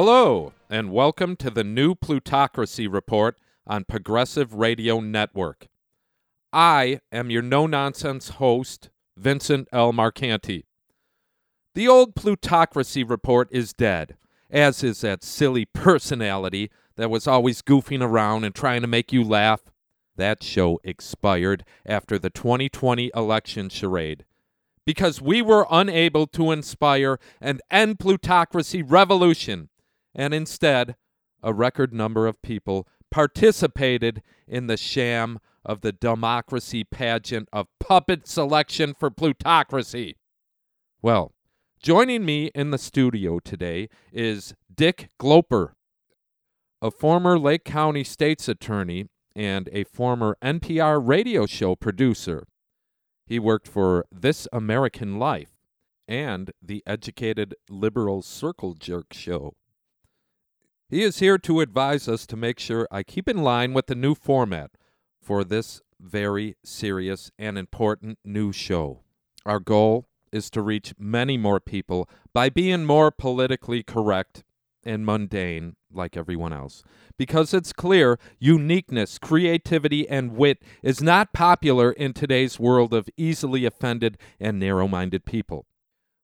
Hello, and welcome to the new Plutocracy Report on Progressive Radio Network. I am your no nonsense host, Vincent L. Marcanti. The old Plutocracy Report is dead, as is that silly personality that was always goofing around and trying to make you laugh. That show expired after the 2020 election charade because we were unable to inspire an end plutocracy revolution, and instead, a record number of people participated in the sham of the democracy pageant of puppet selection for plutocracy. Well, joining me in the studio today is Dick Gloper, a former Lake County State's attorney and a former NPR radio show producer. He worked for This American Life and the Educated Liberal Circle Jerk show. He is here to advise us to make sure I keep in line with the new format for this very serious and important new show. Our goal is to reach many more people by being more politically correct and mundane like everyone else. Because it's clear uniqueness, creativity, and wit is not popular in today's world of easily offended and narrow minded people.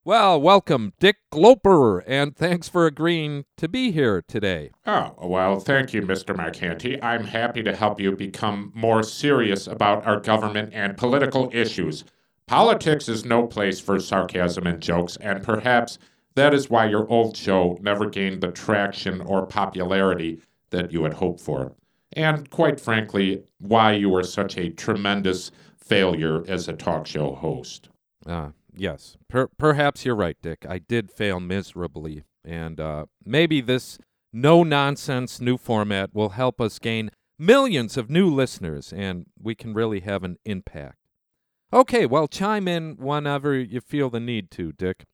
Well, welcome, Dick Gloper, and thanks for agreeing to be here today. Oh, well, thank you, Mr. Marcanti. I'm happy to help you become more serious about our government and political issues. Politics is no place for sarcasm and jokes, and perhaps that is why your old show never gained the traction or popularity that you had hoped for. And quite frankly, why you were such a tremendous failure as a talk show host. Ah, yes. Per- perhaps you're right, Dick. I did fail miserably. And uh, maybe this no nonsense new format will help us gain millions of new listeners and we can really have an impact. Okay, well, chime in whenever you feel the need to, Dick.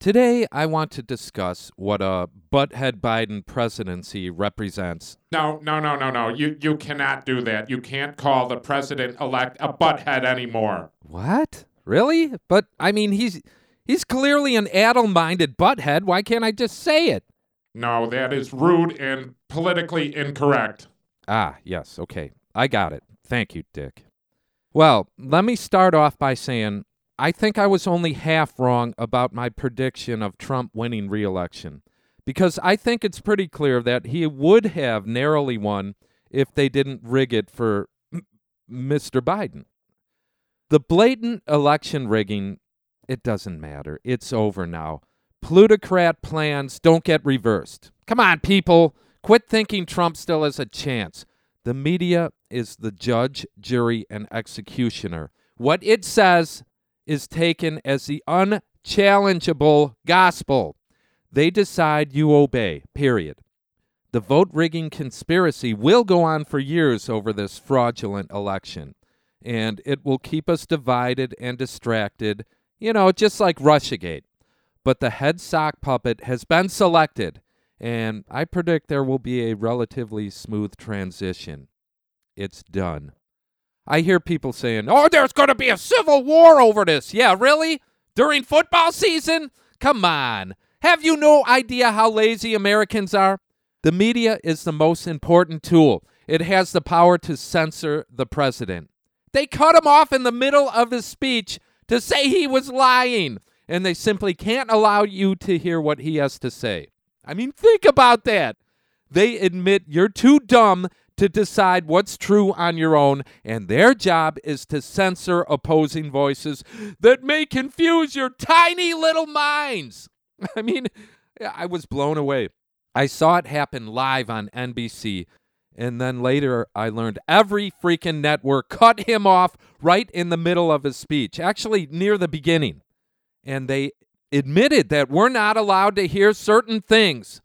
Today, I want to discuss what a butthead Biden presidency represents. No, no, no, no, no. You, you cannot do that. You can't call the president elect a butthead anymore. What? Really? But I mean, he's he's clearly an addle-minded butthead. Why can't I just say it? No, that is rude and politically incorrect. Ah, yes. Okay. I got it. Thank you, Dick. Well, let me start off by saying I think I was only half wrong about my prediction of Trump winning re-election because I think it's pretty clear that he would have narrowly won if they didn't rig it for Mr. Biden. The blatant election rigging, it doesn't matter. It's over now. Plutocrat plans don't get reversed. Come on, people. Quit thinking Trump still has a chance. The media is the judge, jury, and executioner. What it says is taken as the unchallengeable gospel. They decide you obey, period. The vote rigging conspiracy will go on for years over this fraudulent election, and it will keep us divided and distracted, you know, just like Russiagate. But the head sock puppet has been selected, and I predict there will be a relatively smooth transition. It's done. I hear people saying, oh, there's going to be a civil war over this. Yeah, really? During football season? Come on. Have you no idea how lazy Americans are? The media is the most important tool. It has the power to censor the president. They cut him off in the middle of his speech to say he was lying, and they simply can't allow you to hear what he has to say. I mean, think about that. They admit you're too dumb to decide what's true on your own, and their job is to censor opposing voices that may confuse your tiny little minds. I mean, I was blown away. I saw it happen live on NBC, and then later I learned every freaking network cut him off right in the middle of his speech, actually near the beginning. And they admitted that we're not allowed to hear certain things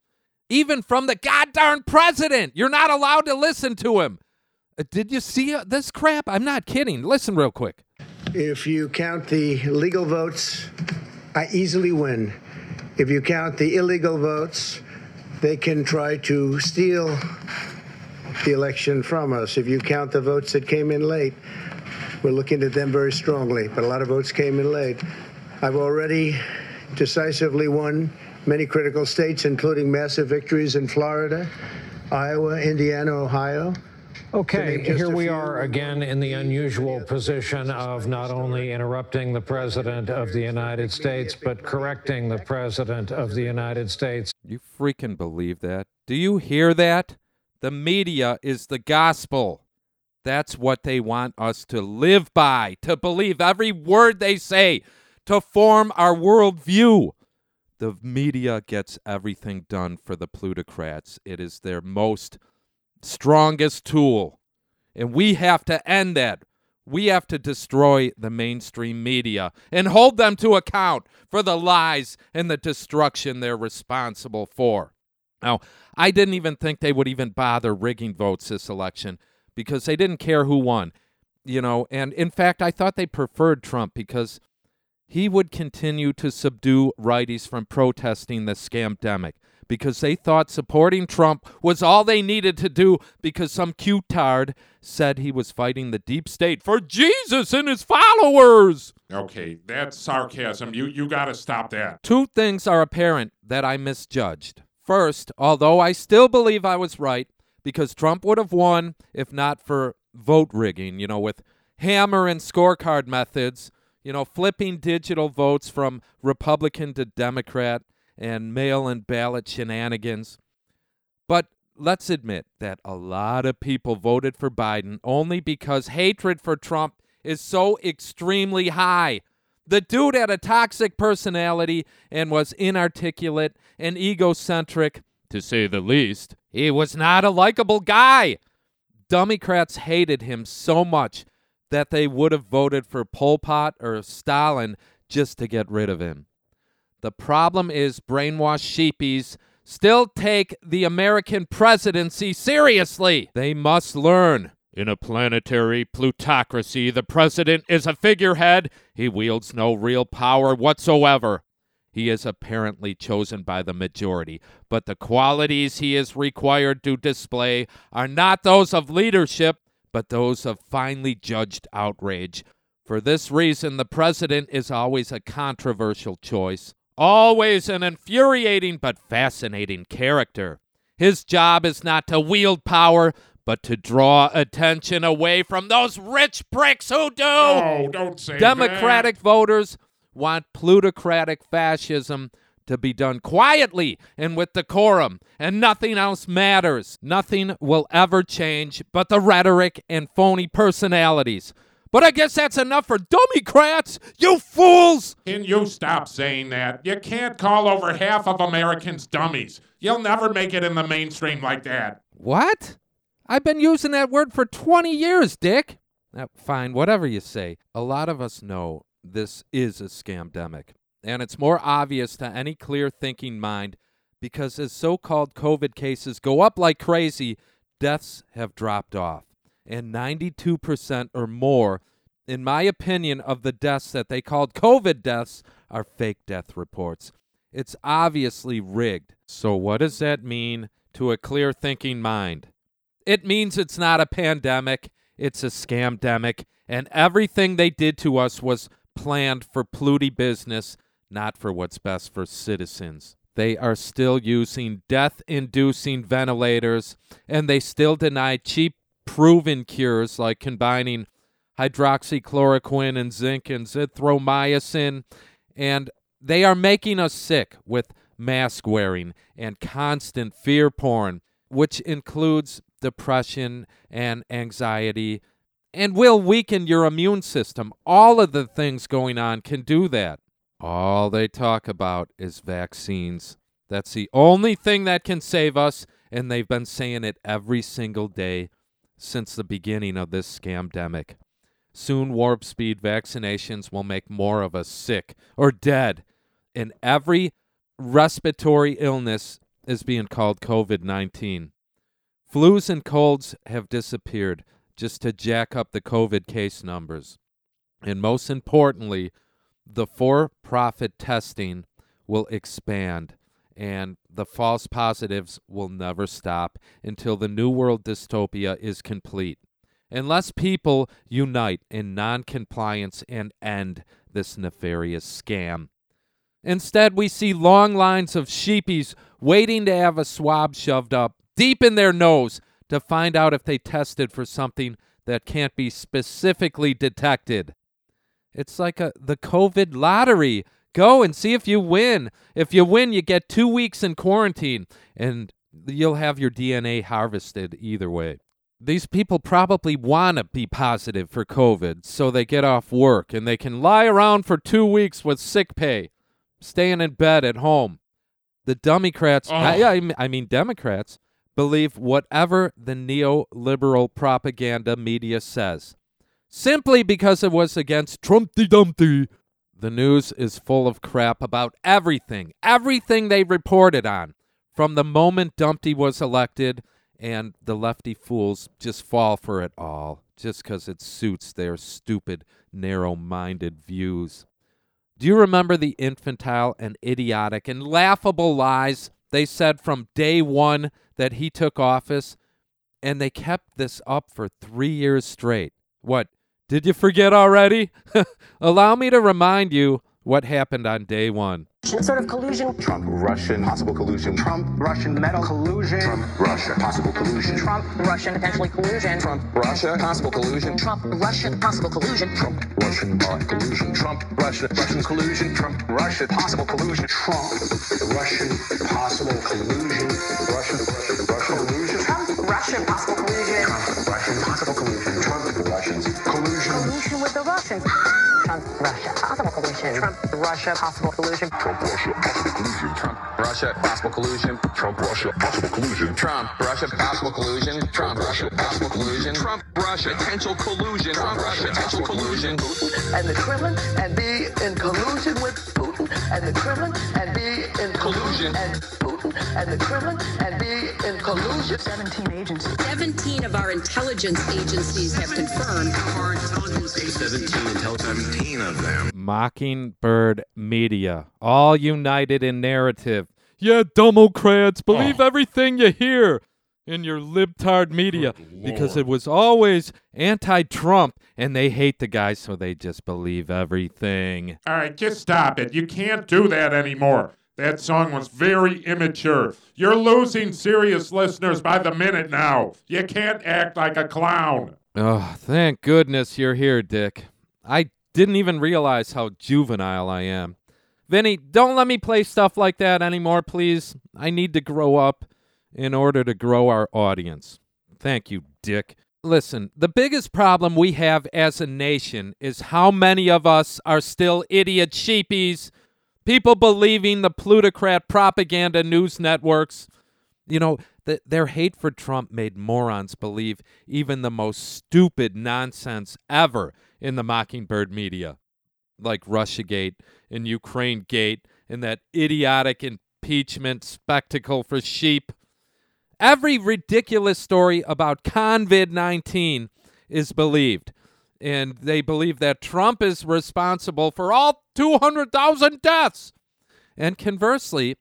even from the goddamn president. You're not allowed to listen to him. Uh, did you see uh, this crap? I'm not kidding. Listen real quick. If you count the legal votes, I easily win. If you count the illegal votes, they can try to steal the election from us. If you count the votes that came in late, we're looking at them very strongly, but a lot of votes came in late. I've already decisively won many critical states, including massive victories in Florida, Iowa, Indiana, Ohio. Okay, here we are again in the unusual position of not only interrupting the President of the United States, but correcting the President of the United States. You freaking believe that? Do you hear that? The media is the gospel. That's what they want us to live by, to believe every word they say, to form our worldview. The media gets everything done for the plutocrats. It is their most strongest tool. And we have to end that. We have to destroy the mainstream media and hold them to account for the lies and the destruction they're responsible for. Now, I didn't even think they would even bother rigging votes this election because they didn't care who won. You know, and in fact, I thought they preferred Trump because he would continue to subdue righties from protesting the scamdemic because they thought supporting Trump was all they needed to do because some Qtard said he was fighting the deep state for Jesus and his followers. Okay, that's sarcasm. You you got to stop that. Two things are apparent that I misjudged. First, although I still believe I was right because Trump would have won if not for vote rigging, you know, with hammer and scorecard methods, you know, flipping digital votes from Republican to Democrat and mail in ballot shenanigans. But let's admit that a lot of people voted for Biden only because hatred for Trump is so extremely high. The dude had a toxic personality and was inarticulate and egocentric, to say the least. He was not a likable guy. Democrats hated him so much that they would have voted for Pol Pot or Stalin just to get rid of him. The problem is brainwashed sheepies still take the American presidency seriously. They must learn. In a planetary plutocracy, the president is a figurehead. He wields no real power whatsoever. He is apparently chosen by the majority, but the qualities he is required to display are not those of leadership, but those of finely judged outrage. For this reason, the president is always a controversial choice. Always an infuriating but fascinating character. His job is not to wield power, but to draw attention away from those rich pricks who do. Oh, don't say Democratic that. voters want plutocratic fascism to be done quietly and with decorum, and nothing else matters. Nothing will ever change but the rhetoric and phony personalities. But I guess that's enough for Democrats, you fools! Can you stop saying that? You can't call over half of Americans dummies. You'll never make it in the mainstream like that. What? I've been using that word for 20 years, Dick. Fine, whatever you say. A lot of us know this is a scamdemic, and it's more obvious to any clear thinking mind because as so called COVID cases go up like crazy, deaths have dropped off. And 92% or more, in my opinion, of the deaths that they called COVID deaths are fake death reports. It's obviously rigged. So, what does that mean to a clear thinking mind? It means it's not a pandemic, it's a scamdemic, and everything they did to us was planned for pluty business, not for what's best for citizens. They are still using death inducing ventilators, and they still deny cheap, proven cures like combining hydroxychloroquine and zinc and zithromycin. And they are making us sick with mask wearing and constant fear porn, which includes depression and anxiety and will weaken your immune system. All of the things going on can do that. All they talk about is vaccines. That's the only thing that can save us, and they've been saying it every single day since the beginning of this scamdemic. Soon, warp speed vaccinations will make more of us sick or dead, and every respiratory illness is being called COVID 19. Flus and colds have disappeared just to jack up the COVID case numbers. And most importantly, the for profit testing will expand and the false positives will never stop until the New World dystopia is complete. Unless people unite in non compliance and end this nefarious scam. Instead, we see long lines of sheepies waiting to have a swab shoved up deep in their nose to find out if they tested for something that can't be specifically detected. It's like a the COVID lottery. Go and see if you win. If you win, you get 2 weeks in quarantine and you'll have your DNA harvested either way. These people probably want to be positive for COVID so they get off work and they can lie around for 2 weeks with sick pay, staying in bed at home. The Democrats, Oh. I, I, I mean Democrats, believe whatever the neoliberal propaganda media says, simply because it was against Trumpty Dumpty. The news is full of crap about everything, everything they reported on, from the moment Dumpty was elected, and the lefty fools just fall for it all, just because it suits their stupid, narrow minded views. Do you remember the infantile and idiotic and laughable lies they said from day one that he took office? And they kept this up for three years straight. What? Did you forget already? Allow me to remind you what happened on day one. sort of collusion. Trump Russian possible collusion. Trump Russian metal collusion. Trump Russia possible collusion. Trump Russian potentially collusion. Trump Russia possible collusion. Trump Russian possible collusion. Trump Russian bot collusion. Trump Russia Russian collusion. Trump Russia possible collusion. Trump Russian possible collusion. Russian Russian Russian collusion. Trump Russian possible collusion. Trump Russian possible collusion. Trump Russians collusion. Collusion with the Russians. Trump Russia possible collusion. Trump Russia possible collusion. Trump Russia possible collusion. Trump Russia possible collusion. Trump Russia possible collusion. Trump Russia possible collusion. Trump Russia possible collusion. Trump Russia potential collusion. Trump Russia potential collusion. and the Kremlin and be in collusion with Putin and the Kremlin and be in collusion and Putin and the Kremlin and be in collusion. 17 agencies. 17 of our intelligence agencies have confirmed. Our intelligence agencies. 17 intelligence. 17 of them. Mockingbird Media, all united in narrative. Yeah, Democrats, believe oh. everything you hear in your libtard media because it was always anti Trump and they hate the guy, so they just believe everything. All right, just stop it. You can't do that anymore. That song was very immature. You're losing serious listeners by the minute now. You can't act like a clown. Oh, thank goodness you're here, Dick. I didn't even realize how juvenile I am. Vinny, don't let me play stuff like that anymore, please. I need to grow up in order to grow our audience. Thank you, Dick. Listen, the biggest problem we have as a nation is how many of us are still idiot sheepies, people believing the plutocrat propaganda news networks. You know, th- their hate for Trump made morons believe even the most stupid nonsense ever in the Mockingbird media, like Russiagate and Ukraine Gate and that idiotic impeachment spectacle for sheep. Every ridiculous story about COVID 19 is believed. And they believe that Trump is responsible for all 200,000 deaths. And conversely,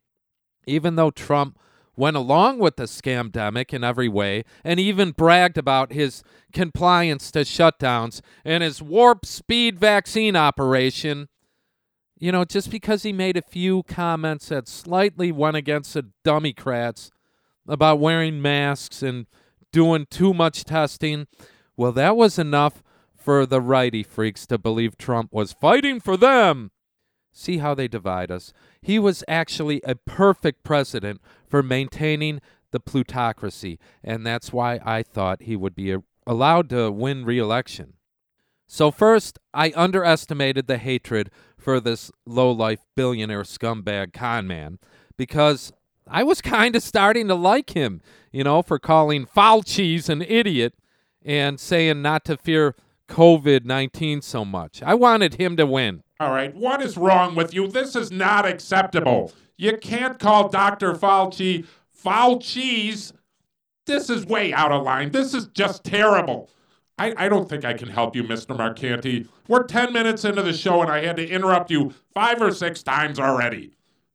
even though Trump went along with the scamdemic in every way and even bragged about his compliance to shutdowns and his warp speed vaccine operation, you know, just because he made a few comments that slightly went against the Democrats about wearing masks and doing too much testing, well, that was enough for the righty freaks to believe Trump was fighting for them. See how they divide us. He was actually a perfect president for maintaining the plutocracy, and that's why I thought he would be allowed to win re election. So, first, I underestimated the hatred for this low-life billionaire scumbag con man because I was kind of starting to like him, you know, for calling Fauci's an idiot and saying not to fear COVID 19 so much. I wanted him to win. All right, what is wrong with you? This is not acceptable. You can't call Dr. Fauci Fauci's. This is way out of line. This is just terrible. I, I don't think I can help you, Mr. Marcanti. We're 10 minutes into the show and I had to interrupt you five or six times already.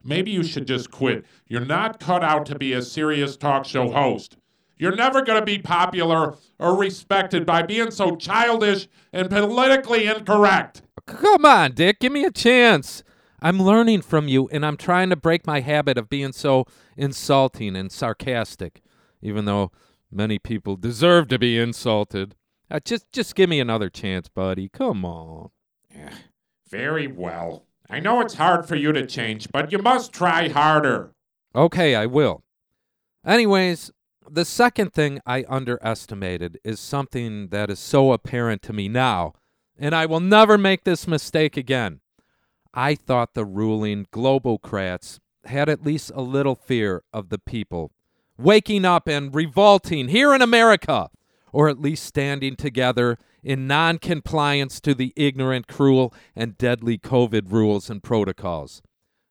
Maybe you should just quit. You're not cut out to be a serious talk show host. You're never going to be popular or respected by being so childish and politically incorrect. Come on, Dick, give me a chance. I'm learning from you, and I'm trying to break my habit of being so insulting and sarcastic, even though many people deserve to be insulted. Uh, just, just give me another chance, buddy. Come on. Yeah, very well. I know it's hard for you to change, but you must try harder. Okay, I will. Anyways, the second thing I underestimated is something that is so apparent to me now, and I will never make this mistake again. I thought the ruling globocrats had at least a little fear of the people waking up and revolting here in America, or at least standing together in non compliance to the ignorant, cruel, and deadly COVID rules and protocols.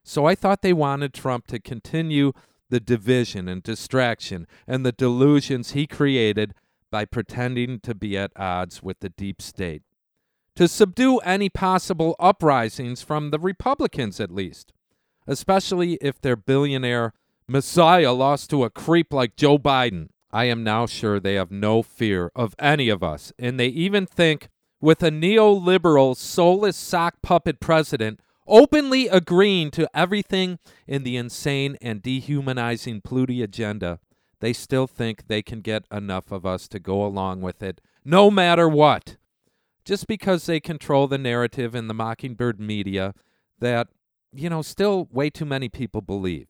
So I thought they wanted Trump to continue the division and distraction and the delusions he created by pretending to be at odds with the deep state. To subdue any possible uprisings from the Republicans, at least, especially if their billionaire Messiah lost to a creep like Joe Biden. I am now sure they have no fear of any of us, and they even think with a neoliberal, soulless sock puppet president openly agreeing to everything in the insane and dehumanizing Pluti agenda, they still think they can get enough of us to go along with it, no matter what. Just because they control the narrative in the Mockingbird media that, you know, still way too many people believe.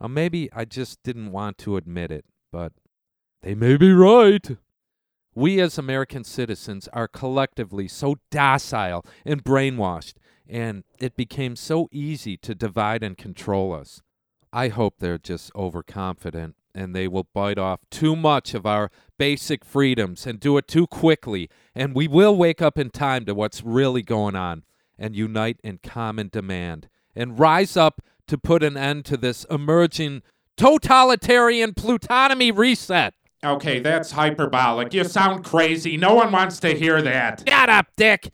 Maybe I just didn't want to admit it, but they may be right. We as American citizens are collectively so docile and brainwashed and it became so easy to divide and control us. I hope they're just overconfident and they will bite off too much of our basic freedoms and do it too quickly, and we will wake up in time to what's really going on and unite in common demand and rise up to put an end to this emerging totalitarian plutonomy reset. Okay, that's hyperbolic. You sound crazy. No one wants to hear that. Shut up, Dick.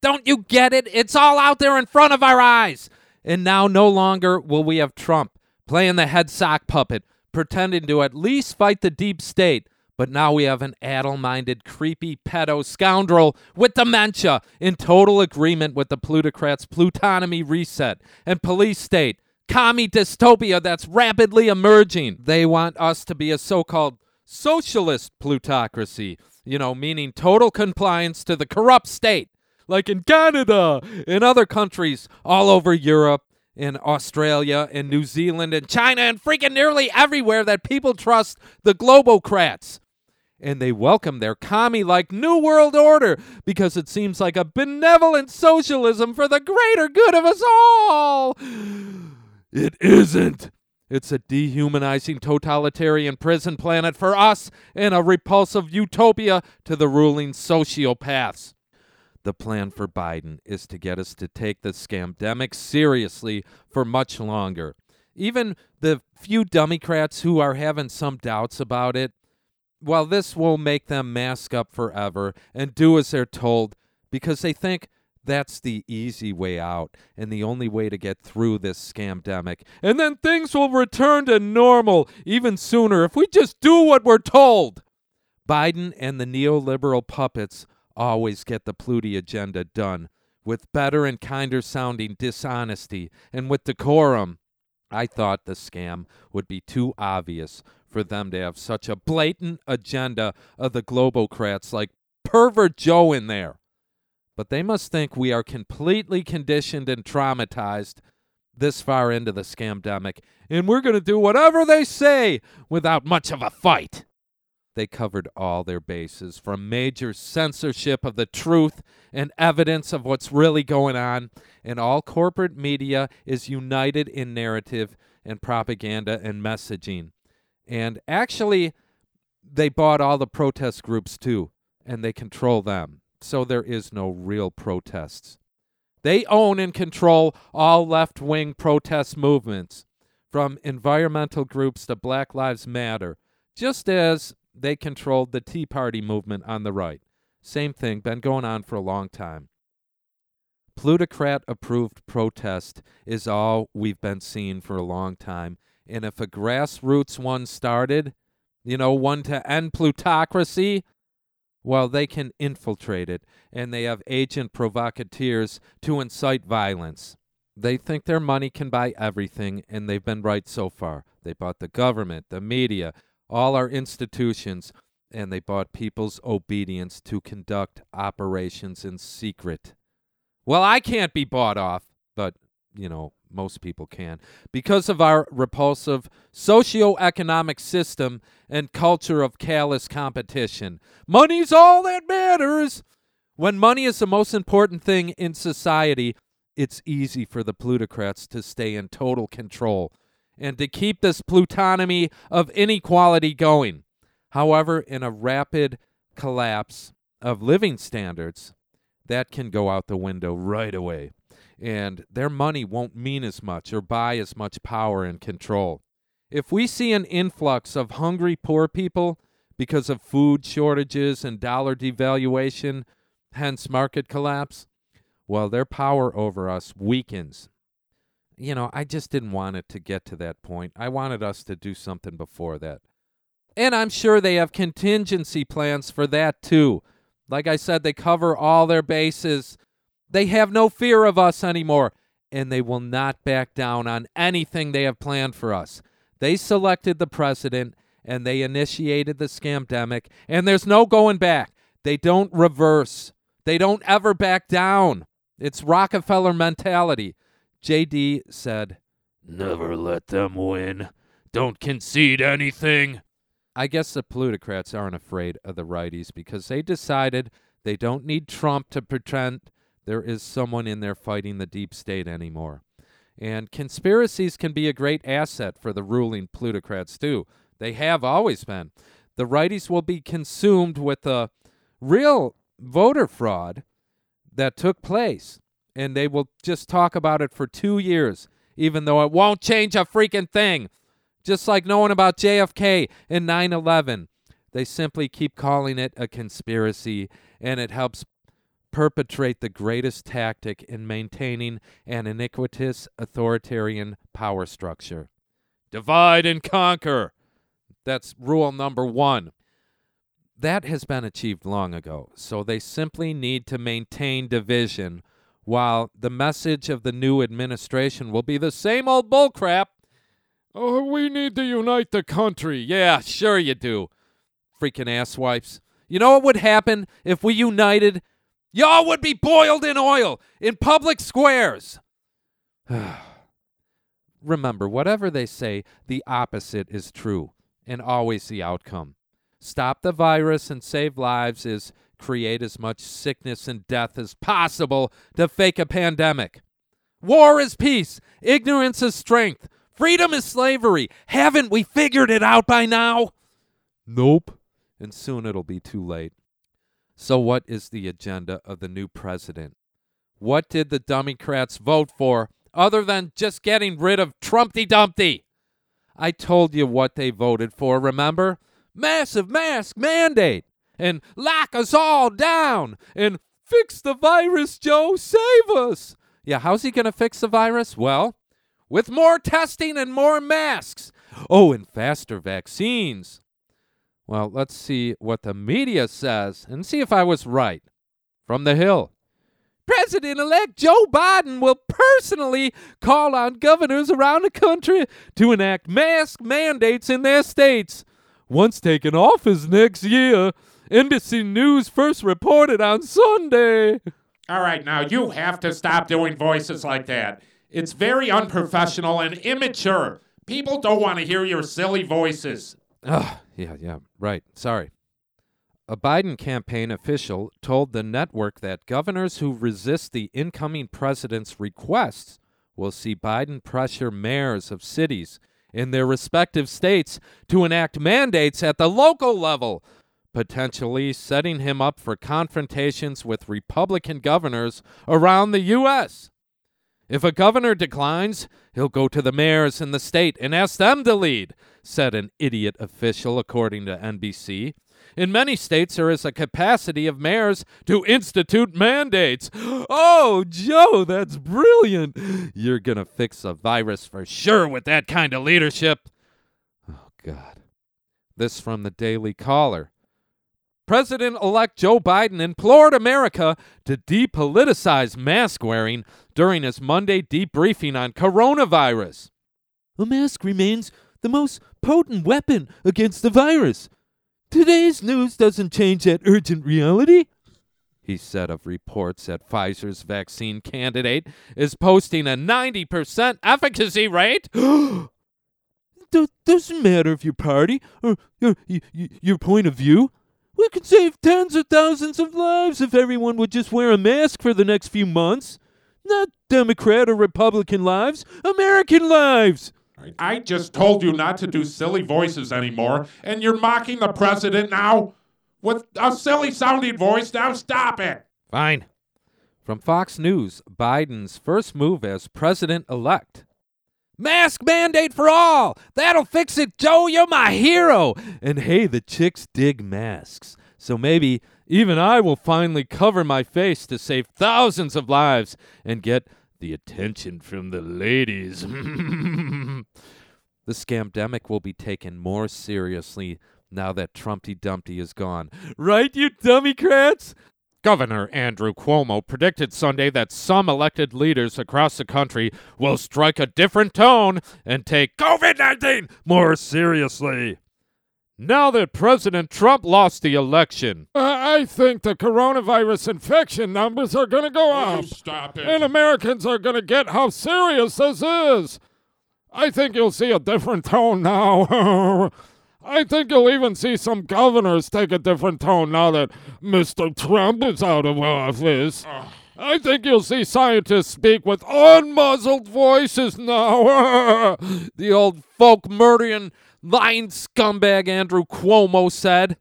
Don't you get it? It's all out there in front of our eyes. And now no longer will we have Trump playing the head sock puppet, pretending to at least fight the deep state. But now we have an addle minded, creepy pedo scoundrel with dementia in total agreement with the plutocrats' plutonomy reset and police state, commie dystopia that's rapidly emerging. They want us to be a so called socialist plutocracy, you know, meaning total compliance to the corrupt state like in Canada, in other countries all over Europe, in Australia, in New Zealand, in China, and freaking nearly everywhere that people trust the globocrats. And they welcome their commie like New World Order because it seems like a benevolent socialism for the greater good of us all. It isn't. It's a dehumanizing totalitarian prison planet for us and a repulsive utopia to the ruling sociopaths the plan for Biden is to get us to take the scamdemic seriously for much longer. Even the few Democrats who are having some doubts about it, well, this will make them mask up forever and do as they're told because they think that's the easy way out and the only way to get through this scamdemic. And then things will return to normal even sooner if we just do what we're told. Biden and the neoliberal puppets always get the Pluti agenda done with better and kinder sounding dishonesty and with decorum. I thought the scam would be too obvious for them to have such a blatant agenda of the globocrats like pervert Joe in there. But they must think we are completely conditioned and traumatized this far into the scamdemic, and we're going to do whatever they say without much of a fight they covered all their bases from major censorship of the truth and evidence of what's really going on. And all corporate media is united in narrative and propaganda and messaging. And actually, they bought all the protest groups too, and they control them. So there is no real protests. They own and control all left wing protest movements, from environmental groups to Black Lives Matter, just as they controlled the Tea Party movement on the right. Same thing, been going on for a long time. Plutocrat approved protest is all we've been seeing for a long time. And if a grassroots one started, you know, one to end plutocracy, well, they can infiltrate it, and they have agent provocateurs to incite violence. They think their money can buy everything, and they've been right so far. They bought the government, the media, all our institutions, and they bought people's obedience to conduct operations in secret. Well, I can't be bought off, but, you know, most people can, because of our repulsive socio-economic system and culture of callous competition. Money's all that matters. When money is the most important thing in society, it's easy for the plutocrats to stay in total control and to keep this plutonomy of inequality going. However, in a rapid collapse of living standards, that can go out the window right away. And their money won't mean as much or buy as much power and control. If we see an influx of hungry poor people because of food shortages and dollar devaluation, hence market collapse, well, their power over us weakens. You know, I just didn't want it to get to that point. I wanted us to do something before that. And I'm sure they have contingency plans for that too. Like I said, they cover all their bases. They have no fear of us anymore, and they will not back down on anything they have planned for us. They selected the president and they initiated the scamdemic, and there's no going back. They don't reverse. They don't ever back down. It's Rockefeller mentality. JD said, Never let them win. Don't concede anything. I guess the plutocrats aren't afraid of the righties because they decided they don't need Trump to pretend there is someone in there fighting the deep state anymore. And conspiracies can be a great asset for the ruling plutocrats, too. They have always been. The righties will be consumed with the real voter fraud that took place, and they will just talk about it for two years, even though it won't change a freaking thing. Just like knowing about JFK and 9 11. They simply keep calling it a conspiracy, and it helps perpetrate the greatest tactic in maintaining an iniquitous authoritarian power structure. Divide and conquer. That's rule number one. That has been achieved long ago, so they simply need to maintain division while the message of the new administration will be the same old bullcrap. Oh, we need to unite the country. Yeah, sure you do. Freaking asswipes. You know what would happen if we united Y'all would be boiled in oil in public squares. Remember, whatever they say, the opposite is true and always the outcome. Stop the virus and save lives is create as much sickness and death as possible to fake a pandemic. War is peace, ignorance is strength, freedom is slavery. Haven't we figured it out by now? Nope. And soon it'll be too late. So, what is the agenda of the new president? What did the Democrats vote for other than just getting rid of Trumpty Dumpty? I told you what they voted for, remember? Massive mask mandate and lock us all down and fix the virus, Joe, save us. Yeah, how's he going to fix the virus? Well, with more testing and more masks. Oh, and faster vaccines. Well, let's see what the media says and see if I was right. From the Hill. President elect Joe Biden will personally call on governors around the country to enact mask mandates in their states. Once taken office next year, NBC News first reported on Sunday. All right, now you have to stop doing voices like that. It's very unprofessional and immature. People don't want to hear your silly voices. Ugh, yeah, yeah, right. Sorry. A Biden campaign official told the network that governors who resist the incoming president's requests will see Biden pressure mayors of cities in their respective states to enact mandates at the local level, potentially setting him up for confrontations with Republican governors around the U.S. If a governor declines, he'll go to the mayors in the state and ask them to lead, said an idiot official, according to NBC. In many states, there is a capacity of mayors to institute mandates. Oh, Joe, that's brilliant. You're going to fix a virus for sure with that kind of leadership. Oh, God. This from the Daily Caller. President elect Joe Biden implored America to depoliticize mask wearing during his Monday debriefing on coronavirus. A mask remains the most potent weapon against the virus. Today's news doesn't change that urgent reality, he said of reports that Pfizer's vaccine candidate is posting a 90% efficacy rate. Doesn't matter if your party or your, your point of view. We could save tens of thousands of lives if everyone would just wear a mask for the next few months. Not Democrat or Republican lives, American lives. I just told you not to do silly voices anymore, and you're mocking the president now? With a silly sounding voice, now stop it! Fine. From Fox News, Biden's first move as president elect. Mask mandate for all! That'll fix it, Joe! You're my hero! And hey, the chicks dig masks. So maybe even I will finally cover my face to save thousands of lives and get the attention from the ladies. the scamdemic will be taken more seriously now that Trumpy Dumpty is gone. Right, you dummycrats? Governor Andrew Cuomo predicted Sunday that some elected leaders across the country will strike a different tone and take COVID 19 more seriously. Now that President Trump lost the election, I think the coronavirus infection numbers are going to go up. stop it. And Americans are going to get how serious this is. I think you'll see a different tone now. I think you'll even see some governors take a different tone now that Mr. Trump is out of office. I think you'll see scientists speak with unmuzzled voices now. the old folk murdering lying scumbag Andrew Cuomo said.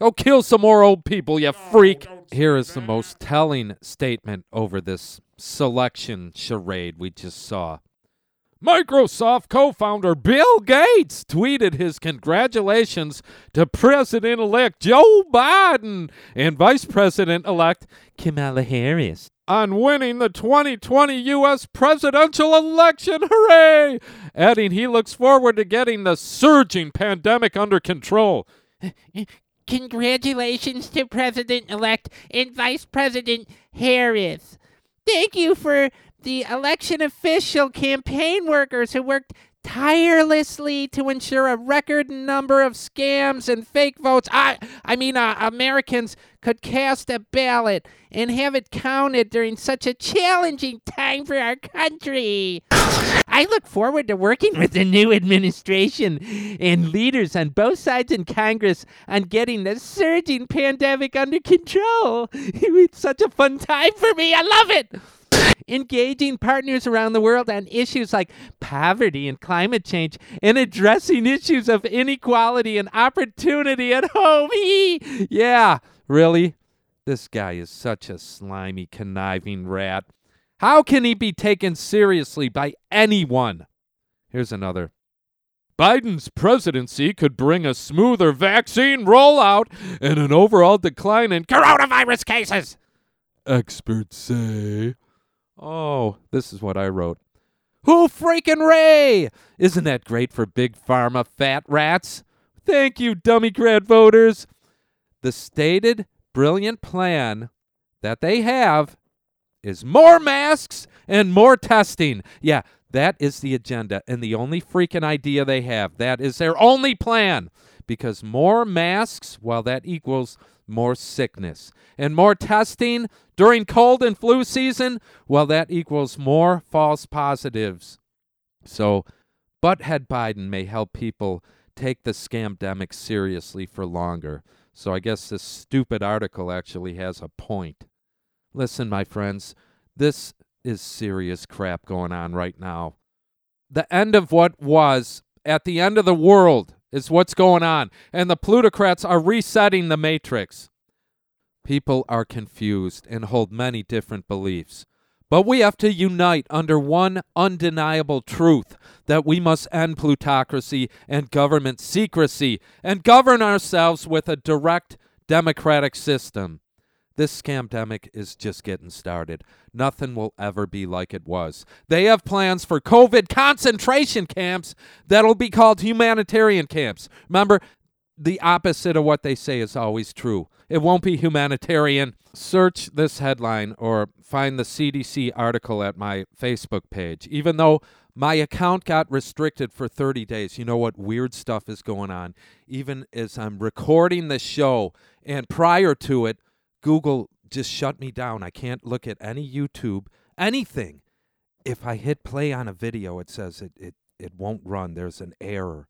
Go kill some more old people, you freak. Here is the most telling statement over this selection charade we just saw. Microsoft co founder Bill Gates tweeted his congratulations to President elect Joe Biden and Vice President elect Kamala Harris on winning the 2020 U.S. presidential election. Hooray! Adding he looks forward to getting the surging pandemic under control. Congratulations to President elect and Vice President Harris. Thank you for the election official campaign workers who worked tirelessly to ensure a record number of scams and fake votes. I, I mean, uh, Americans could cast a ballot and have it counted during such a challenging time for our country. I look forward to working with the new administration and leaders on both sides in Congress on getting the surging pandemic under control. It's such a fun time for me. I love it engaging partners around the world on issues like poverty and climate change, and addressing issues of inequality and opportunity at home. yeah, really? This guy is such a slimy, conniving rat. How can he be taken seriously by anyone? Here's another. Biden's presidency could bring a smoother vaccine rollout and an overall decline in coronavirus cases. Experts say. Oh, this is what I wrote. Who freaking Ray? Isn't that great for big pharma fat rats? Thank you, dummycrat voters. The stated brilliant plan that they have is more masks and more testing. Yeah, that is the agenda and the only freaking idea they have. That is their only plan. Because more masks, well, that equals more sickness. And more testing during cold and flu season, well, that equals more false positives. So, Butthead Biden may help people take the scamdemic seriously for longer. So, I guess this stupid article actually has a point. Listen, my friends, this is serious crap going on right now. The end of what was at the end of the world is what's going on, and the plutocrats are resetting the matrix. People are confused and hold many different beliefs. But we have to unite under one undeniable truth that we must end plutocracy and government secrecy and govern ourselves with a direct democratic system. This scamdemic is just getting started. Nothing will ever be like it was. They have plans for COVID concentration camps that'll be called humanitarian camps. Remember, the opposite of what they say is always true. It won't be humanitarian. Search this headline or find the CDC article at my Facebook page. Even though my account got restricted for 30 days, you know what weird stuff is going on. Even as I'm recording the show and prior to it, Google just shut me down. I can't look at any YouTube, anything. If I hit play on a video, it says it, it, it won't run. There's an error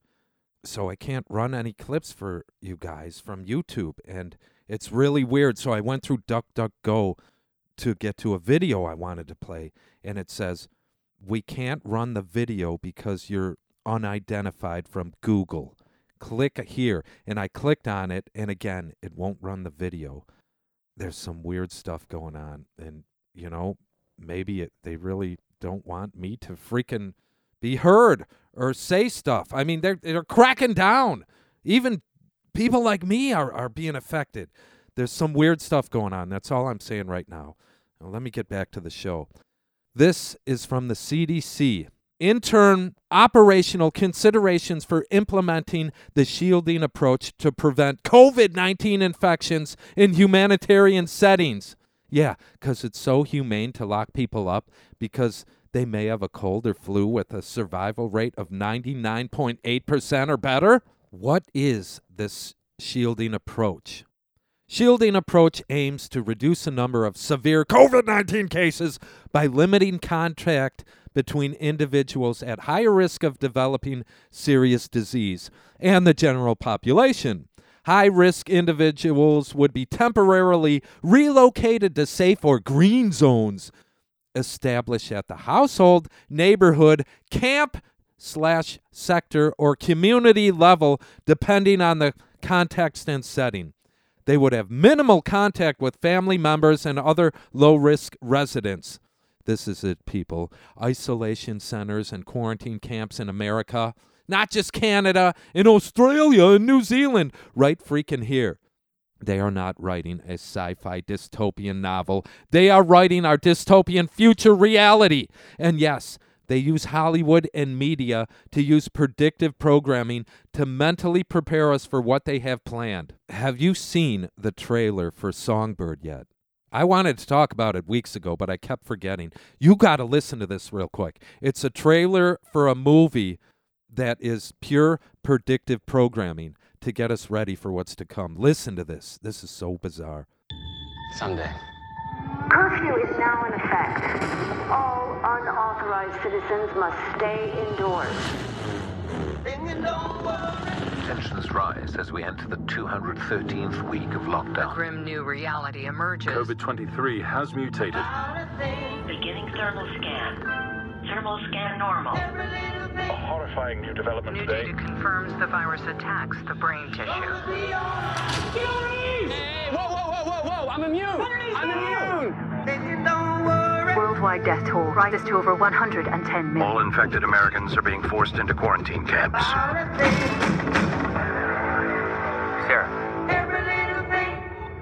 so I can't run any clips for you guys from YouTube, and it's really weird. So I went through DuckDuckGo to get to a video I wanted to play, and it says we can't run the video because you're unidentified from Google. Click here, and I clicked on it, and again, it won't run the video. There's some weird stuff going on, and you know, maybe it, they really don't want me to freaking be heard or say stuff. I mean, they're they're cracking down. Even people like me are are being affected. There's some weird stuff going on. That's all I'm saying right now. now let me get back to the show. This is from the CDC. Intern operational considerations for implementing the shielding approach to prevent COVID 19 infections in humanitarian settings. Yeah, because it's so humane to lock people up because they may have a cold or flu with a survival rate of 99.8% or better. What is this shielding approach? Shielding approach aims to reduce the number of severe COVID 19 cases by limiting contact between individuals at higher risk of developing serious disease and the general population. High risk individuals would be temporarily relocated to safe or green zones established at the household, neighborhood, camp slash sector, or community level, depending on the context and setting. They would have minimal contact with family members and other low risk residents. This is it, people. Isolation centers and quarantine camps in America, not just Canada, in Australia and New Zealand, right freaking here. They are not writing a sci fi dystopian novel. They are writing our dystopian future reality. And yes, they use Hollywood and media to use predictive programming to mentally prepare us for what they have planned. Have you seen the trailer for Songbird yet? I wanted to talk about it weeks ago, but I kept forgetting. You got to listen to this real quick. It's a trailer for a movie that is pure predictive programming to get us ready for what's to come. Listen to this. This is so bizarre. Sunday. Curfew is now in effect. All unauthorized citizens must stay indoors. Tensions rise as we enter the 213th week of lockdown. A grim new reality emerges. COVID 23 has mutated. Beginning thermal scan. Thermal scan normal. A horrifying new development new today. data confirms the virus attacks the brain tissue. Hey, whoa, whoa, whoa, whoa, whoa! I'm immune! I'm immune! Worldwide death toll rises to over 110 million. All infected Americans are being forced into quarantine camps. Sarah.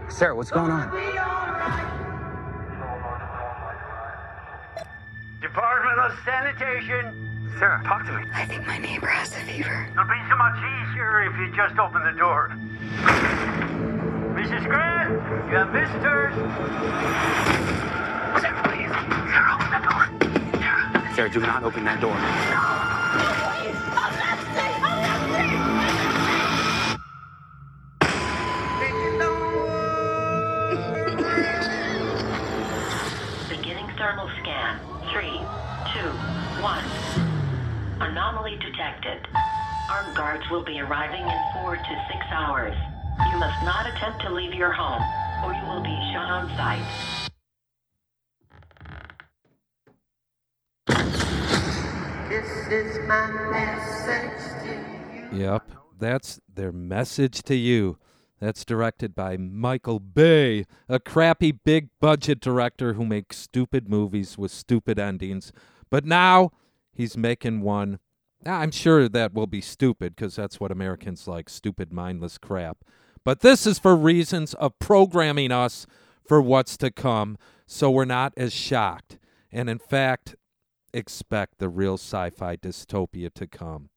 Sarah, what's going on? Department of Sanitation. Sarah, talk to me. I think my neighbor has a fever. It'll be so much easier if you just open the door. Mrs. Grant, you have visitors. Sarah, please. Sarah, open that door. Sarah. Sarah, do not open that door. Beginning 1. Anomaly detected. Armed guards will be arriving in 4 to 6 hours. You must not attempt to leave your home, or you will be shot on sight. Yep, that's their message to you. That's directed by Michael Bay, a crappy big budget director who makes stupid movies with stupid endings but now he's making one. I'm sure that will be stupid because that's what Americans like stupid, mindless crap. But this is for reasons of programming us for what's to come so we're not as shocked. And in fact, expect the real sci fi dystopia to come.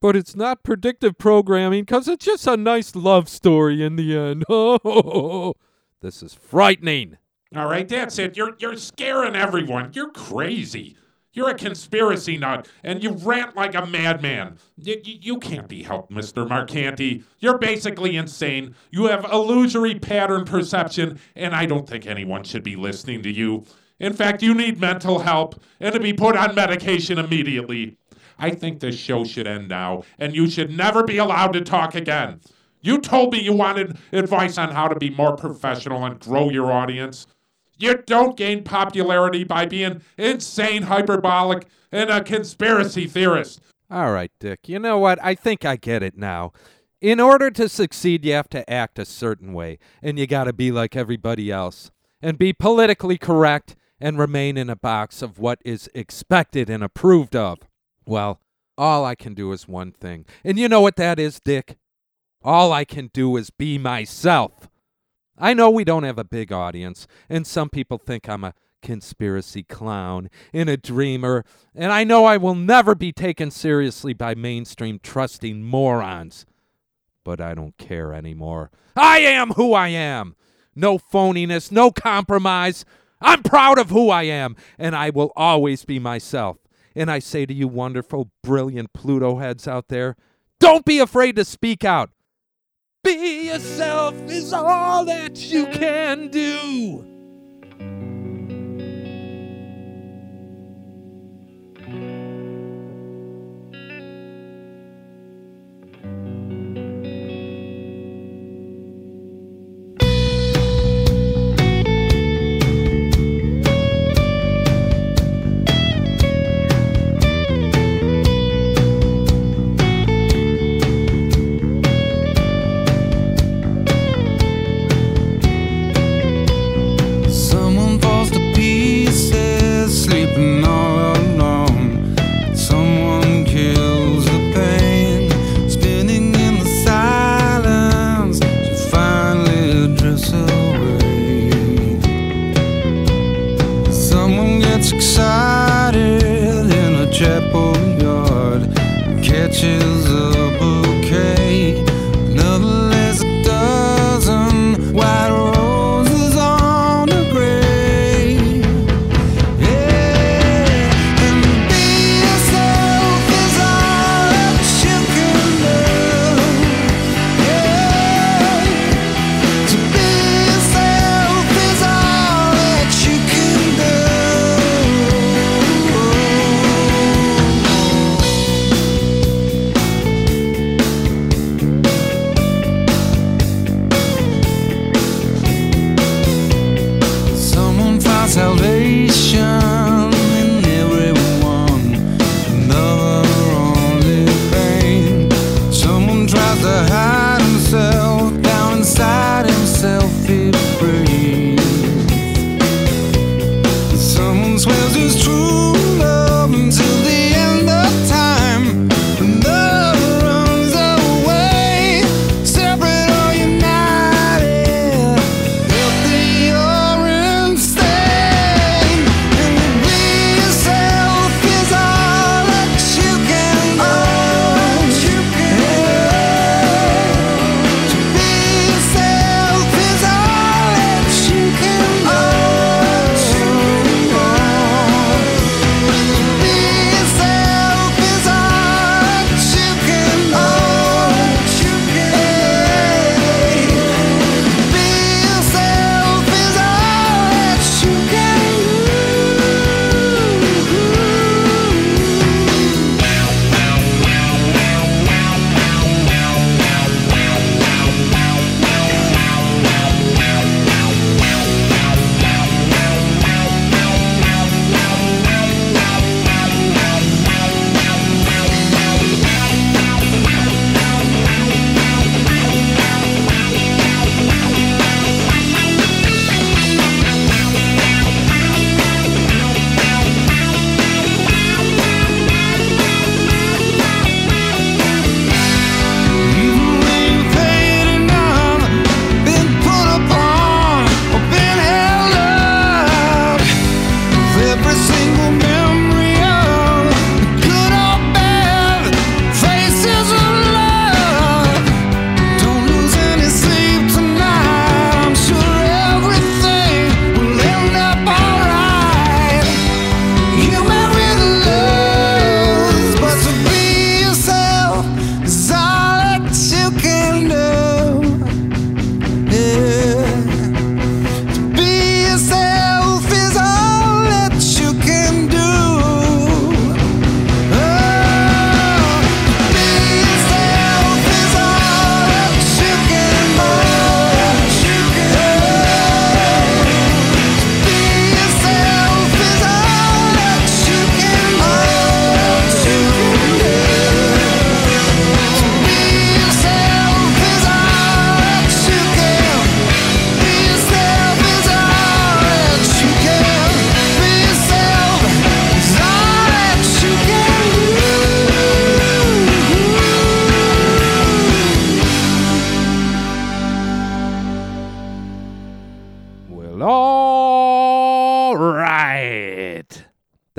but it's not predictive programming because it's just a nice love story in the end. Oh, this is frightening. All right, that's it. You're you're scaring everyone. You're crazy. You're a conspiracy nut, and you rant like a madman. You, you, you can't be helped, Mr. Marcanti. You're basically insane. You have illusory pattern perception, and I don't think anyone should be listening to you. In fact, you need mental help and to be put on medication immediately. I think this show should end now, and you should never be allowed to talk again. You told me you wanted advice on how to be more professional and grow your audience. You don't gain popularity by being insane, hyperbolic, and a conspiracy theorist. All right, Dick. You know what? I think I get it now. In order to succeed, you have to act a certain way, and you got to be like everybody else, and be politically correct, and remain in a box of what is expected and approved of. Well, all I can do is one thing. And you know what that is, Dick? All I can do is be myself. I know we don't have a big audience, and some people think I'm a conspiracy clown and a dreamer, and I know I will never be taken seriously by mainstream trusting morons. But I don't care anymore. I am who I am. No phoniness, no compromise. I'm proud of who I am, and I will always be myself. And I say to you, wonderful, brilliant Pluto heads out there, don't be afraid to speak out. Be yourself is all that you mm. can do. gets excited in a chapel yard, catches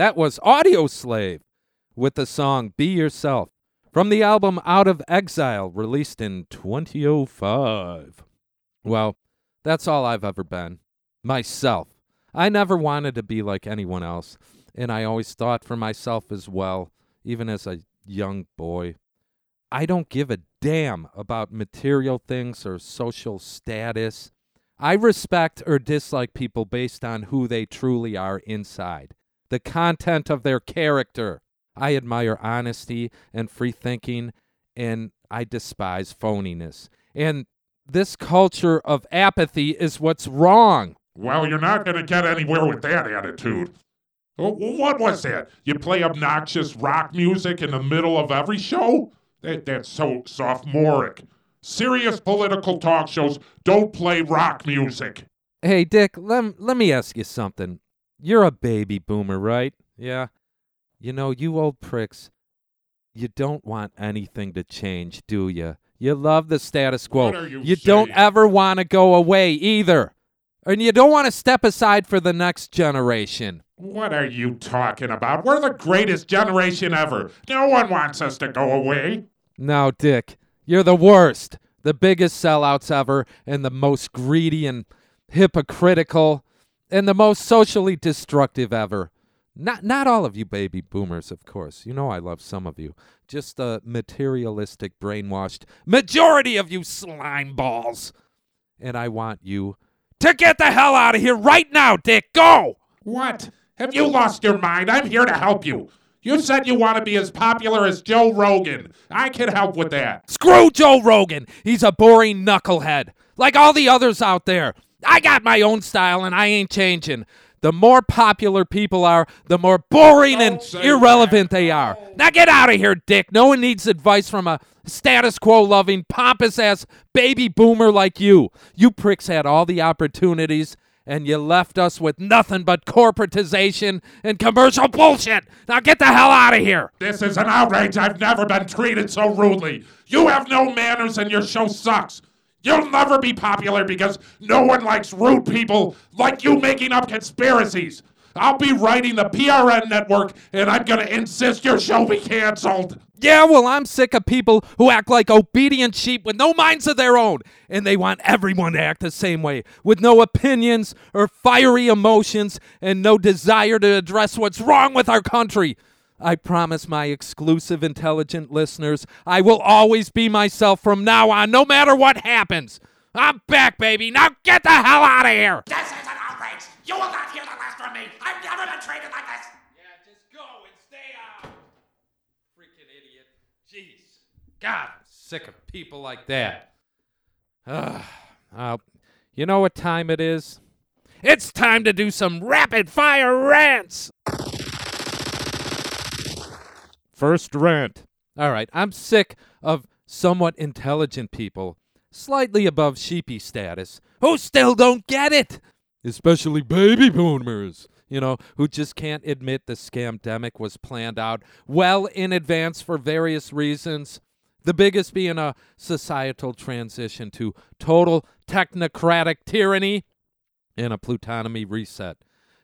That was Audioslave with the song Be Yourself from the album Out of Exile, released in 2005. Well, that's all I've ever been. Myself. I never wanted to be like anyone else, and I always thought for myself as well, even as a young boy. I don't give a damn about material things or social status. I respect or dislike people based on who they truly are inside, the content of their character. I admire honesty and free thinking, and I despise phoniness. And this culture of apathy is what's wrong. Well, you're not going to get anywhere with that attitude. Oh, What was that? You play obnoxious rock music in the middle of every show? That, that's so sophomoric. Serious political talk shows don't play rock music. Hey, Dick, lem- let me ask you something. You're a baby boomer, right? Yeah. You know, you old pricks, you don't want anything to change, do you? You love the status quo. What are you don't ever want to go away either. And you don't want to step aside for the next generation. What are you talking about? We're the greatest generation ever. No one wants us to go away. No, Dick, you're the worst. The biggest sellouts ever, and the most greedy and hypocritical, and the most socially destructive ever. Not not all of you baby boomers, of course. You know I love some of you. Just the materialistic, brainwashed majority of you slime balls. And I want you to get the hell out of here right now, Dick. Go! What? Have you lost your mind? I'm here to help you. You said you want to be as popular as Joe Rogan. I can help with that. Screw Joe Rogan. He's a boring knucklehead, like all the others out there. I got my own style and I ain't changing. The more popular people are, the more boring and irrelevant they are. Now get out of here, Dick. No one needs advice from a status quo loving, pompous ass baby boomer like you. You pricks had all the opportunities and you left us with nothing but corporatization and commercial bullshit. Now get the hell out of here. This is an outrage. I've never been treated so rudely. You have no manners and your show sucks. You'll never be popular because no one likes rude people like you making up conspiracies. I'll be writing the PRN network and I'm going to insist your show be canceled. Yeah, well, I'm sick of people who act like obedient sheep with no minds of their own, and they want everyone to act the same way, with no opinions or fiery emotions and no desire to address what's wrong with our country. I promise my exclusive intelligent listeners I will always be myself from now on, no matter what happens. I'm back, baby. Now get the hell out of here. This is an outrage. You will not hear the last from me. I've never been treated like this. Yeah, just go and stay out. Freaking idiot. Jeez. God, I'm sick of people like that. Ugh. Uh, you know what time it is? It's time to do some rapid fire rants. First rant. All right, I'm sick of somewhat intelligent people, slightly above sheepy status, who still don't get it. Especially baby boomers, you know, who just can't admit the scamdemic was planned out well in advance for various reasons. The biggest being a societal transition to total technocratic tyranny and a plutonomy reset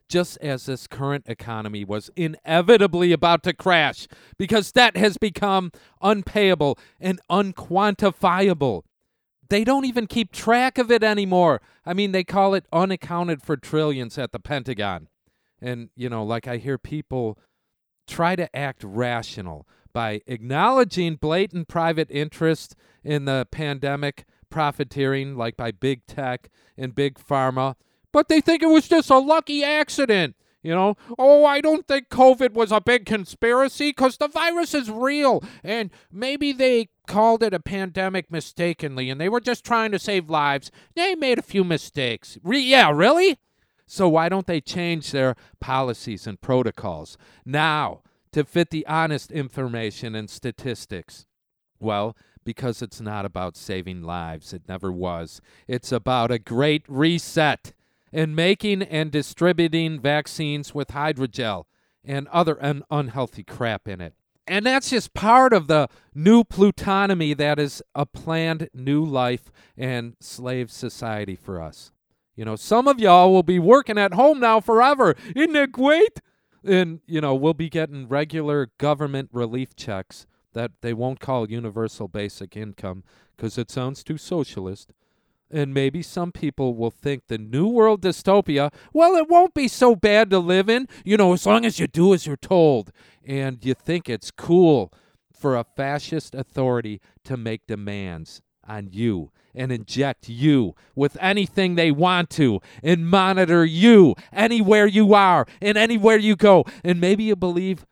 just as this current economy was inevitably about to crash because debt has become unpayable and unquantifiable. They don't even keep track of it anymore. I mean, they call it unaccounted for trillions at the Pentagon. And, you know, like I hear people try to act rational by acknowledging blatant private interest in the pandemic profiteering, like by big tech and big pharma but they think it was just a lucky accident. You know, oh, I don't think COVID was a big conspiracy because the virus is real. And maybe they called it a pandemic mistakenly and they were just trying to save lives. They made a few mistakes. Re- yeah, really? So why don't they change their policies and protocols now to fit the honest information and statistics? Well, because it's not about saving lives. It never was. It's about a great reset and making and distributing vaccines with hydrogel and other un- unhealthy crap in it. And that's just part of the new plutonomy that is a planned new life and slave society for us. You know, some of y'all will be working at home now forever. Isn't it great? And, you know, we'll be getting regular government relief checks that they won't call universal basic income because it sounds too socialist. And maybe some people will think the New World dystopia, well, it won't be so bad to live in, you know, as long as you do as you're told. And you think it's cool for a fascist authority to make demands on you and inject you with anything they want to and monitor you anywhere you are and anywhere you go. And maybe you believe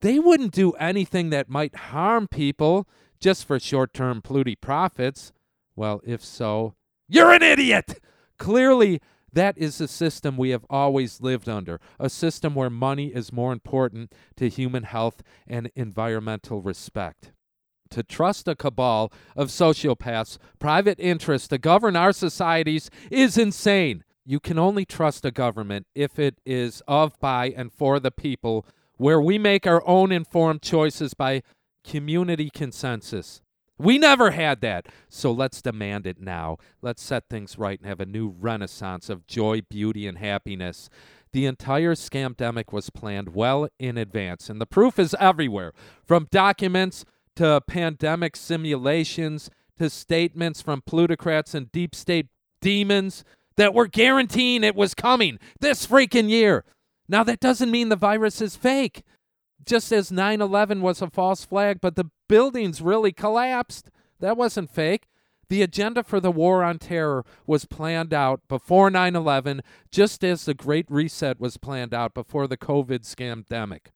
they wouldn't do anything that might harm people just for short term plutty profits. Well, if so, you're an idiot! Clearly, that is the system we have always lived under a system where money is more important to human health and environmental respect. To trust a cabal of sociopaths, private interests to govern our societies is insane. You can only trust a government if it is of, by, and for the people, where we make our own informed choices by community consensus. We never had that. So let's demand it now. Let's set things right and have a new renaissance of joy, beauty, and happiness. The entire scamdemic was planned well in advance, and the proof is everywhere from documents to pandemic simulations to statements from plutocrats and deep state demons that were guaranteeing it was coming this freaking year. Now, that doesn't mean the virus is fake just as 9 11 was a false flag, but the buildings really collapsed. That wasn't fake. The agenda for the war on terror was planned out before 9 11, just as the Great Reset was planned out before the COVID scamdemic.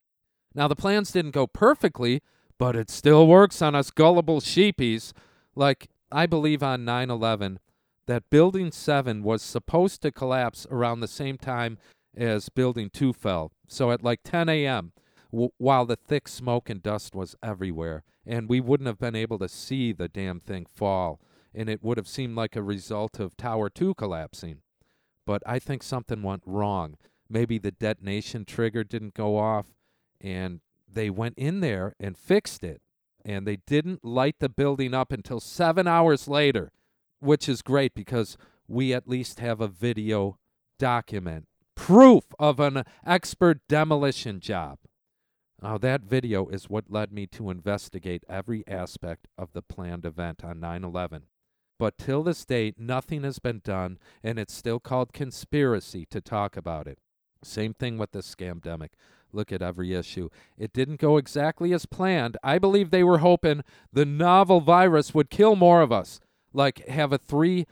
Now, the plans didn't go perfectly, but it still works on us gullible sheepies. Like, I believe on 9 11 that Building 7 was supposed to collapse around the same time as Building 2 fell. So at like 10 a.m., w- while the thick smoke and dust was everywhere, and we wouldn't have been able to see the damn thing fall, and it would have seemed like a result of Tower 2 collapsing. But I think something went wrong. Maybe the detonation trigger didn't go off, and they went in there and fixed it. And they didn't light the building up until seven hours later, which is great because we at least have a video document, proof of an expert demolition job. Now, that video is what led me to investigate every aspect of the planned event on 9 11. But till this day, nothing has been done, and it's still called conspiracy to talk about it. Same thing with the scamdemic. Look at every issue. It didn't go exactly as planned. I believe they were hoping the novel virus would kill more of us, like have a 3%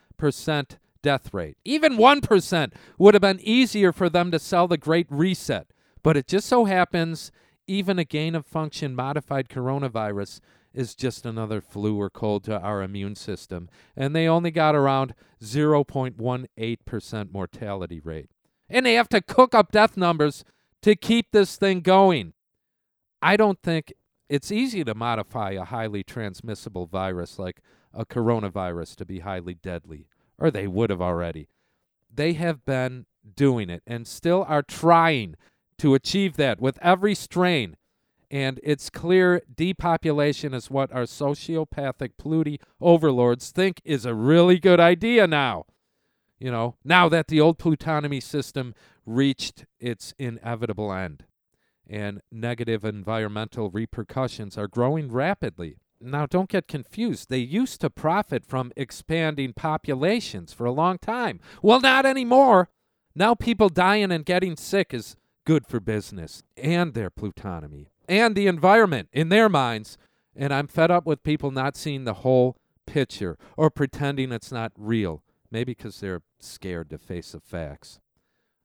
death rate. Even 1% would have been easier for them to sell the Great Reset. But it just so happens even a gain of function modified coronavirus is just another flu or cold to our immune system, and they only got around 0.18% mortality rate. And they have to cook up death numbers to keep this thing going. I don't think it's easy to modify a highly transmissible virus like a coronavirus to be highly deadly, or they would have already. They have been doing it and still are trying to achieve that with every strain. And it's clear depopulation is what our sociopathic plutty overlords think is a really good idea now. You know, now that the old plutonomy system reached its inevitable end and negative environmental repercussions are growing rapidly. Now, don't get confused. They used to profit from expanding populations for a long time. Well, not anymore. Now, people dying and getting sick is good for business and their plutonomy and the environment in their minds. And I'm fed up with people not seeing the whole picture or pretending it's not real, maybe because they're scared to face the facts.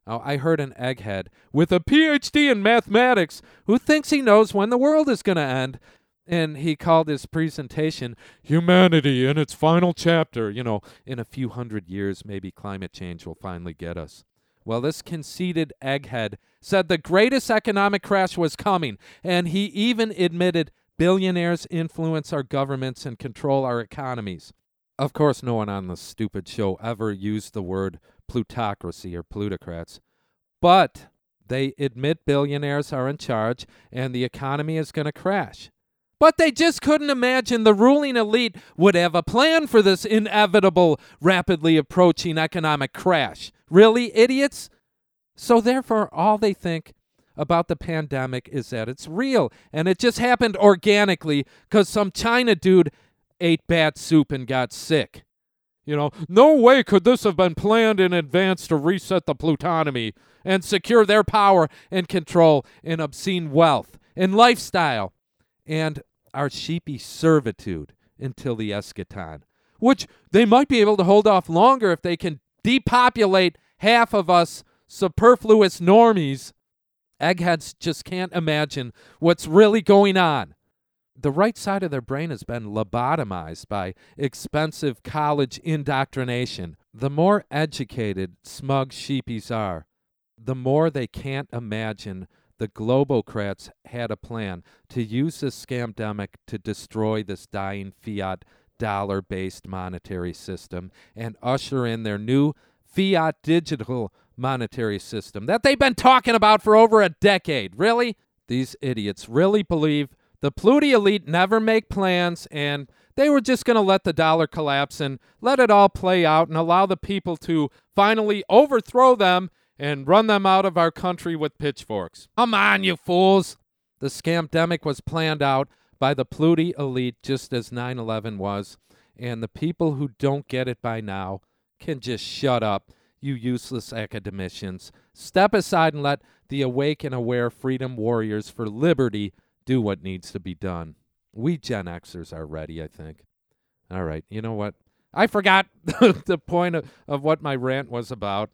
Now, I heard an egghead with a PhD in mathematics who thinks he knows when the world is going to end. And he called his presentation Humanity in its final chapter. You know, in a few hundred years, maybe climate change will finally get us. Well, this conceited egghead said the greatest economic crash was coming, and he even admitted billionaires influence our governments and control our economies. Of course, no one on the stupid show ever used the word plutocracy or plutocrats, but they admit billionaires are in charge and the economy is going to crash. But they just couldn't imagine the ruling elite would have a plan for this inevitable, rapidly approaching economic crash. Really, idiots? So, therefore, all they think about the pandemic is that it's real and it just happened organically because some China dude ate bad soup and got sick. You know, no way could this have been planned in advance to reset the plutonomy and secure their power and control and obscene wealth and lifestyle and our sheepy servitude until the eschaton, which they might be able to hold off longer if they can depopulate half of us superfluous normies. Eggheads just can't imagine what's really going on. The right side of their brain has been lobotomized by expensive college indoctrination. The more educated smug sheepies are, the more they can't imagine the globocrats had a plan to use this scamdemic to destroy this dying fiat dollar based monetary system and usher in their new fiat digital monetary system that they've been talking about for over a decade. Really? These idiots really believe the Pluti elite never make plans and they were just going to let the dollar collapse and let it all play out and allow the people to finally overthrow them and run them out of our country with pitchforks. Come on, you fools! The scamdemic was planned out by the Pluti elite just as 9 11 was, and the people who don't get it by now can just shut up, you useless academicians. Step aside and let the awake and aware freedom warriors for liberty do what needs to be done. We Gen Xers are ready, I think. All right, you know what? I forgot the point of, of what my rant was about.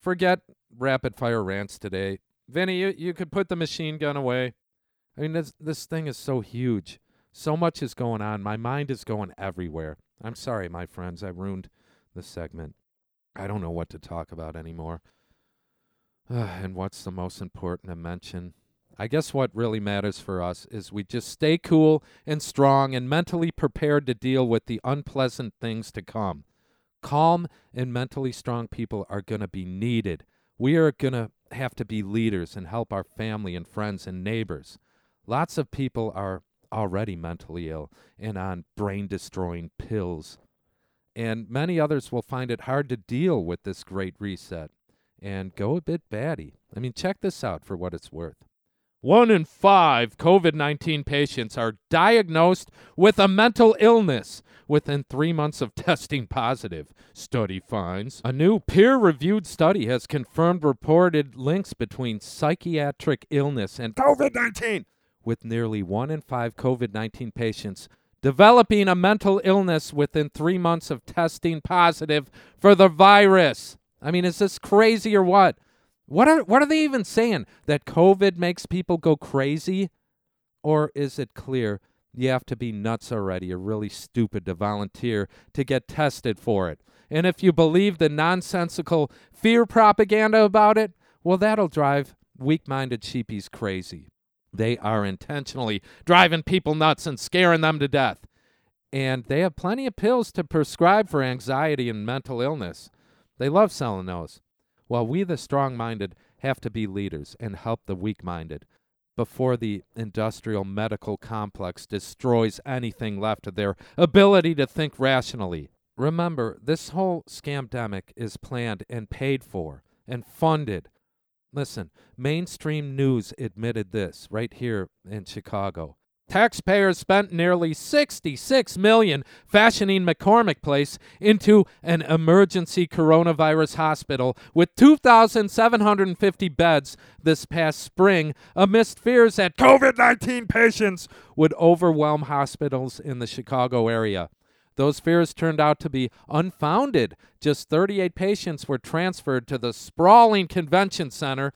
Forget rapid fire rants today. Vinny, you, you could put the machine gun away. I mean, this, this thing is so huge. So much is going on. My mind is going everywhere. I'm sorry, my friends. I ruined the segment. I don't know what to talk about anymore. and what's the most important to mention? I guess what really matters for us is we just stay cool and strong and mentally prepared to deal with the unpleasant things to come. Calm and mentally strong people are going to be needed. We are going to have to be leaders and help our family and friends and neighbors. Lots of people are already mentally ill and on brain destroying pills. And many others will find it hard to deal with this great reset and go a bit batty. I mean, check this out for what it's worth. One in five COVID 19 patients are diagnosed with a mental illness within three months of testing positive, study finds. A new peer reviewed study has confirmed reported links between psychiatric illness and COVID 19, with nearly one in five COVID 19 patients developing a mental illness within three months of testing positive for the virus. I mean, is this crazy or what? What are what are they even saying? That COVID makes people go crazy? Or is it clear you have to be nuts already or really stupid to volunteer to get tested for it? And if you believe the nonsensical fear propaganda about it, well, that'll drive weak minded sheepies crazy. They are intentionally driving people nuts and scaring them to death. And they have plenty of pills to prescribe for anxiety and mental illness. They love selling those while we, the strong minded, have to be leaders and help the weak minded before the industrial medical complex destroys anything left of their ability to think rationally. Remember, this whole scamdemic is planned and paid for and funded. Listen, mainstream news admitted this right here in Chicago. Taxpayers spent nearly 66 million fashioning McCormick Place into an emergency coronavirus hospital with 2,750 beds this past spring amidst fears that COVID-19 patients would overwhelm hospitals in the Chicago area. Those fears turned out to be unfounded. Just 38 patients were transferred to the sprawling convention center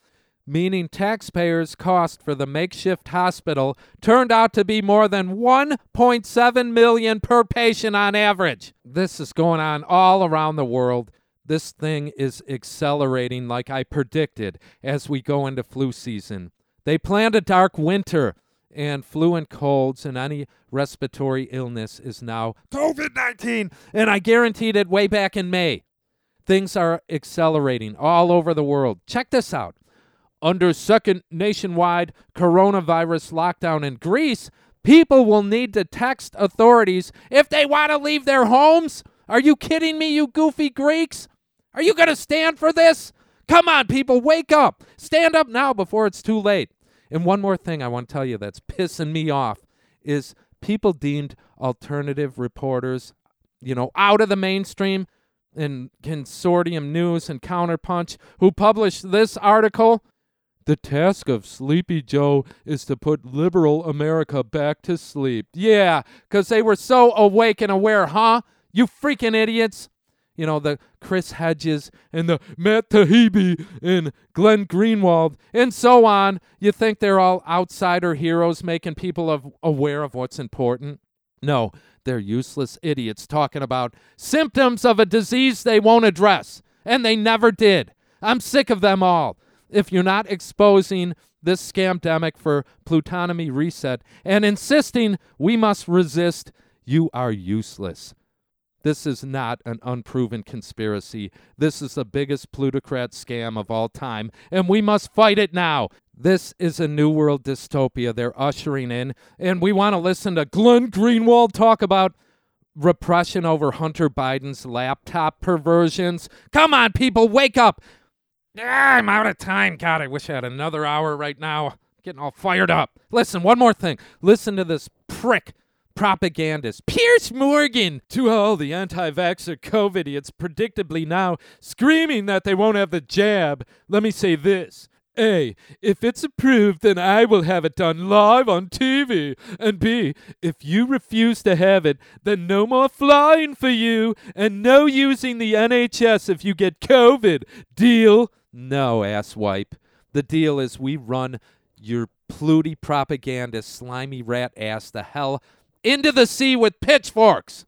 meaning taxpayers' cost for the makeshift hospital turned out to be more than 1.7 million per patient on average. This is going on all around the world. This thing is accelerating like I predicted as we go into flu season. They planned a dark winter and flu and colds and any respiratory illness is now COVID 19, and I guaranteed it way back in May. Things are accelerating all over the world. Check this out under second nationwide coronavirus lockdown in Greece, people will need to text authorities if they want to leave their homes. Are you kidding me, you goofy Greeks? Are you going to stand for this? Come on, people, wake up. Stand up now before it's too late. And one more thing I want to tell you that's pissing me off is people deemed alternative reporters, you know, out of the mainstream in Consortium News and Counterpunch who published this article. The task of Sleepy Joe is to put liberal America back to sleep. Yeah, 'cause they were so awake and aware, huh? You freaking idiots. You know, the Chris Hedges and the Matt Taibbi and Glenn Greenwald and so on. You think they're all outsider heroes making people aware of what's important? No, they're useless idiots talking about symptoms of a disease they won't address. And they never did. I'm sick of them all. If you're not exposing this scamdemic for plutonomy reset and insisting we must resist, you are useless. This is not an unproven conspiracy. This is the biggest plutocrat scam of all time, and we must fight it now. This is a new world dystopia they're ushering in, and we want to listen to Glenn Greenwald talk about repression over Hunter Biden's laptop perversions. Come on, people, wake up. Ah, I'm out of time. God, I wish I had another hour right now. Getting all fired up. Listen, one more thing. Listen to this prick propagandist, Piers Morgan, to all the anti vaxxer COVID idiots predictably now screaming that they won't have the jab. Let me say this. A, if it's approved, then I will have it done live on TV. And B, if you refuse to have it, then no more flying for you and no using the NHS if you get COVID. Deal? No, asswipe. The deal is we run your pluty propagandist slimy rat ass the hell into the sea with pitchforks.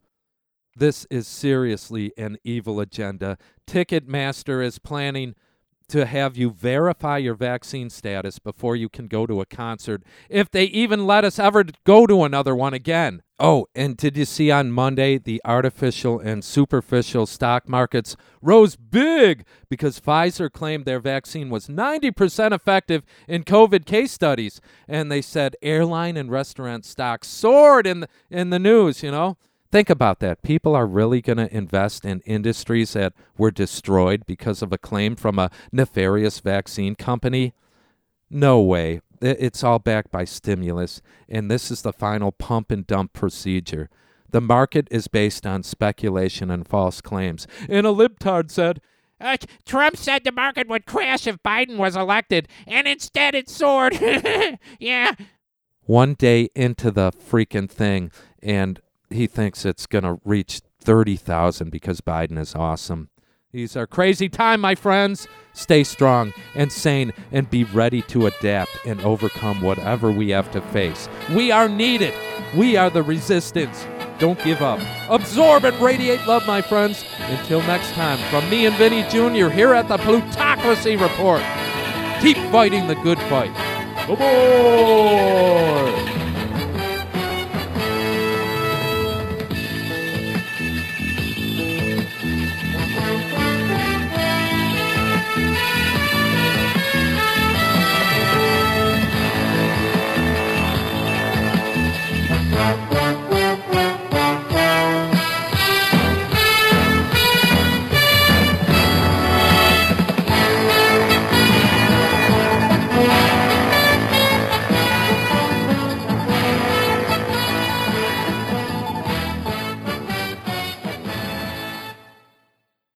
This is seriously an evil agenda. Ticketmaster is planning to have you verify your vaccine status before you can go to a concert, if they even let us ever go to another one again. Oh, and did you see on Monday the artificial and superficial stock markets rose big because Pfizer claimed their vaccine was 90% effective in COVID case studies. And they said airline and restaurant stocks soared in the, in the news, you know? Think about that. People are really going to invest in industries that were destroyed because of a claim from a nefarious vaccine company? No way. It's all backed by stimulus, and this is the final pump and dump procedure. The market is based on speculation and false claims. And a libtard said, uh, Trump said the market would crash if Biden was elected, and instead it soared. yeah. One day into the freaking thing, and he thinks it's going to reach 30,000 because Biden is awesome. These are crazy time, my friends. Stay strong and sane and be ready to adapt and overcome whatever we have to face. We are needed. We are the resistance. Don't give up. Absorb and radiate love, my friends. Until next time, from me and Vinny Jr. here at the Plutocracy Report. Keep fighting the good fight. Aboard!